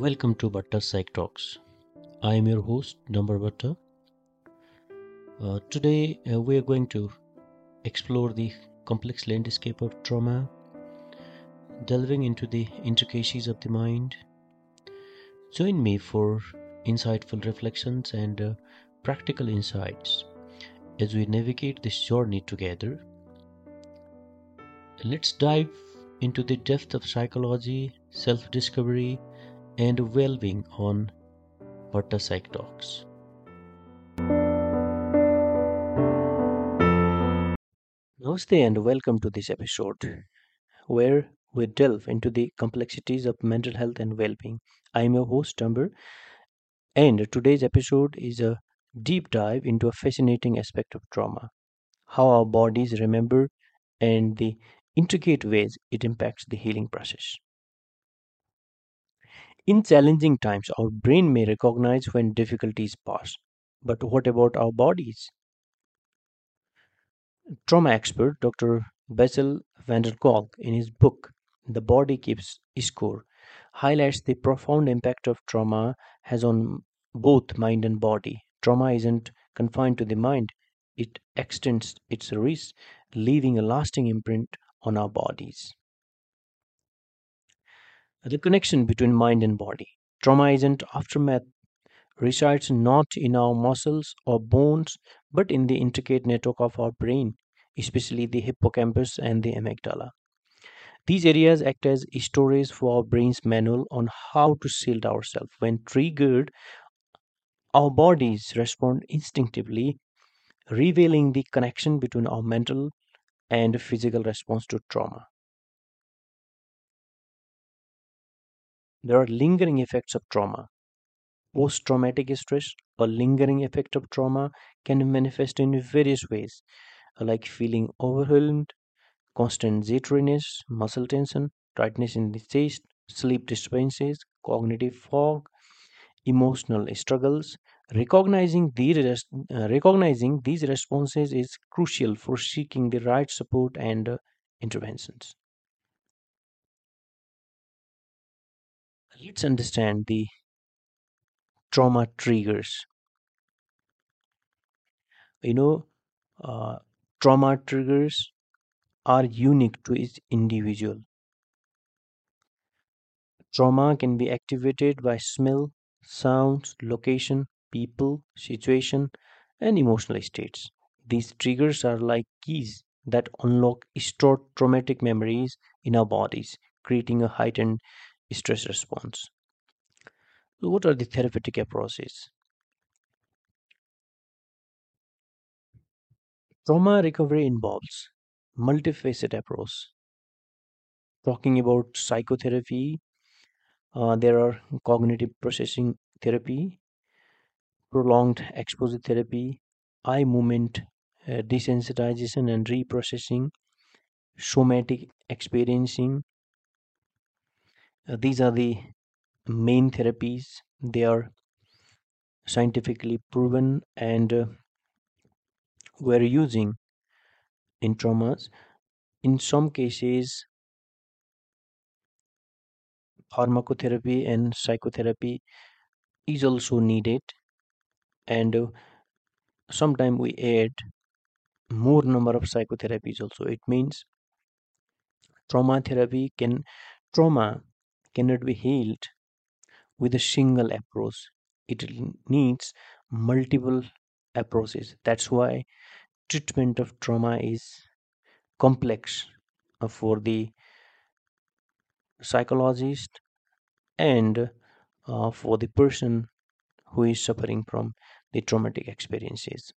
Welcome to Bhatta Psych Talks. I am your host, Damber Bhatta. Uh, today, uh, we are going to explore the complex landscape of trauma, delving into the intricacies of the mind. Join me for insightful reflections and uh, practical insights as we navigate this journey together. Let's dive into the depth of psychology, self discovery, and well being on Psych Talks. Namaste and welcome to this episode where we delve into the complexities of mental health and well being. I am your host, Damber, and today's episode is a deep dive into a fascinating aspect of trauma how our bodies remember and the intricate ways it impacts the healing process. In challenging times, our brain may recognize when difficulties pass. But what about our bodies? Trauma expert Dr. Bessel van der Kolk, in his book The Body Keeps Score, highlights the profound impact of trauma has on both mind and body. Trauma isn't confined to the mind, it extends its reach, leaving a lasting imprint on our bodies. The connection between mind and body. Trauma isn't aftermath resides not in our muscles or bones, but in the intricate network of our brain, especially the hippocampus and the amygdala. These areas act as storage for our brain's manual on how to shield ourselves. When triggered, our bodies respond instinctively, revealing the connection between our mental and physical response to trauma. There are lingering effects of trauma. Post traumatic stress, a lingering effect of trauma, can manifest in various ways, like feeling overwhelmed, constant jitteriness, muscle tension, tightness in the chest, sleep disturbances, cognitive fog, emotional struggles. Recognizing, the, uh, recognizing these responses is crucial for seeking the right support and uh, interventions. Let's understand the trauma triggers. You know, uh, trauma triggers are unique to each individual. Trauma can be activated by smell, sounds, location, people, situation, and emotional states. These triggers are like keys that unlock stored traumatic memories in our bodies, creating a heightened stress response. So what are the therapeutic approaches? Trauma recovery involves multifaceted approach. Talking about psychotherapy, uh, there are cognitive processing therapy, prolonged exposure therapy, eye movement uh, desensitization and reprocessing, somatic experiencing. Uh, these are the main therapies. They are scientifically proven and uh, we're using in traumas. In some cases, pharmacotherapy and psychotherapy is also needed and uh, sometimes we add more number of psychotherapies also it means trauma therapy can trauma cannot be healed with a single approach. It needs multiple approaches. That's why treatment of trauma is complex uh, for the psychologist and uh, for the person who is suffering from the traumatic experiences.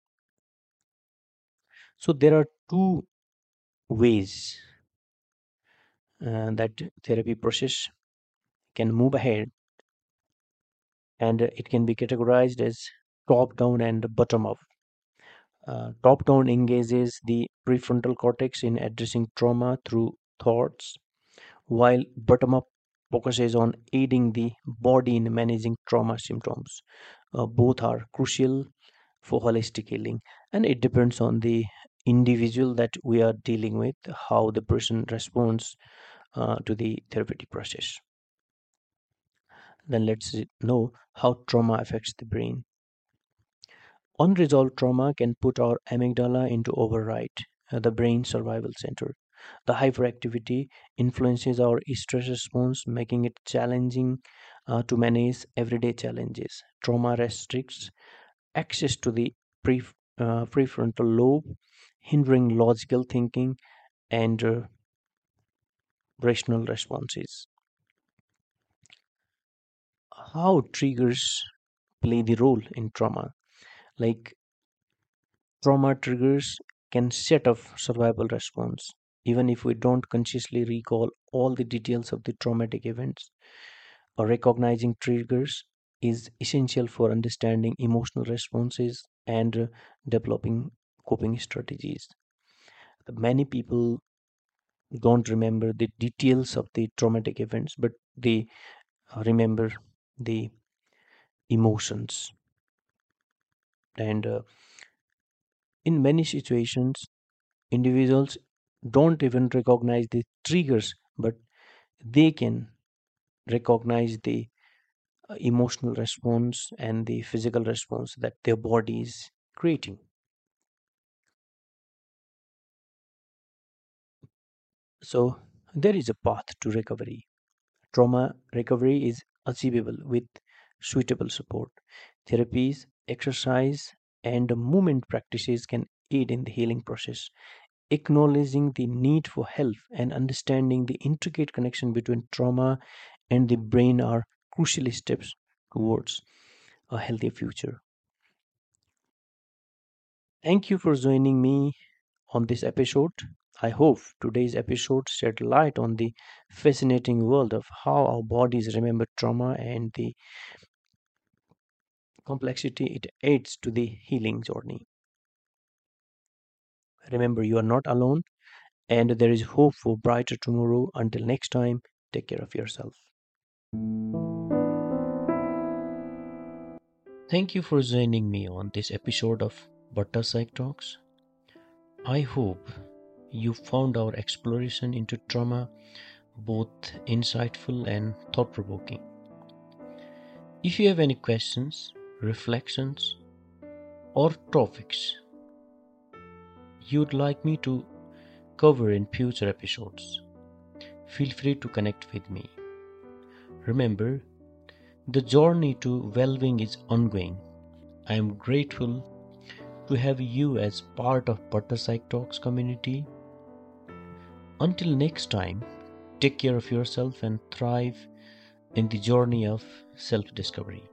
So there are two ways uh, that therapy process can move ahead and it can be categorized as top down and bottom up. Uh, top down engages the prefrontal cortex in addressing trauma through thoughts while bottom up focuses on aiding the body in managing trauma symptoms. Uh, both are crucial for holistic healing and it depends on the individual that we are dealing with how the person responds uh, to the therapeutic process then let's know how trauma affects the brain. Unresolved trauma can put our amygdala into override, uh, the brain survival center. The hyperactivity influences our stress response, making it challenging uh, to manage everyday challenges. Trauma restricts access to the pre, uh, prefrontal lobe, hindering logical thinking and uh, rational responses. How triggers play the role in trauma? Like trauma triggers can set off survival response even if we don't consciously recall all the details of the traumatic events or recognizing triggers is essential for understanding emotional responses and developing coping strategies many people don't remember the details of the traumatic events but they remember the emotions. And uh, in many situations individuals don't even recognize the triggers but they can recognize the uh, emotional response and the physical response that their body is creating. So there is a path to recovery. Trauma recovery is achievable with suitable support therapies exercise and movement practices can aid in the healing process acknowledging the need for help and understanding the intricate connection between trauma and the brain are crucial steps towards a healthy future. Thank you for joining me on this episode. I hope today's episode shed light on the fascinating world of how our bodies remember trauma and the complexity it adds to the healing journey. Remember, you are not alone, and there is hope for brighter tomorrow. Until next time, take care of yourself. Thank you for joining me on this episode of Bhatta Psych Talks. I hope you found our exploration into trauma both insightful and thought provoking. If you have any questions, reflections, or topics you'd like me to cover in future episodes, feel free to connect with me. Remember, the journey to well being is ongoing. I am grateful to have you as part of Bhatta Psych Talks community. Until next time, take care of yourself and thrive in the journey of self discovery.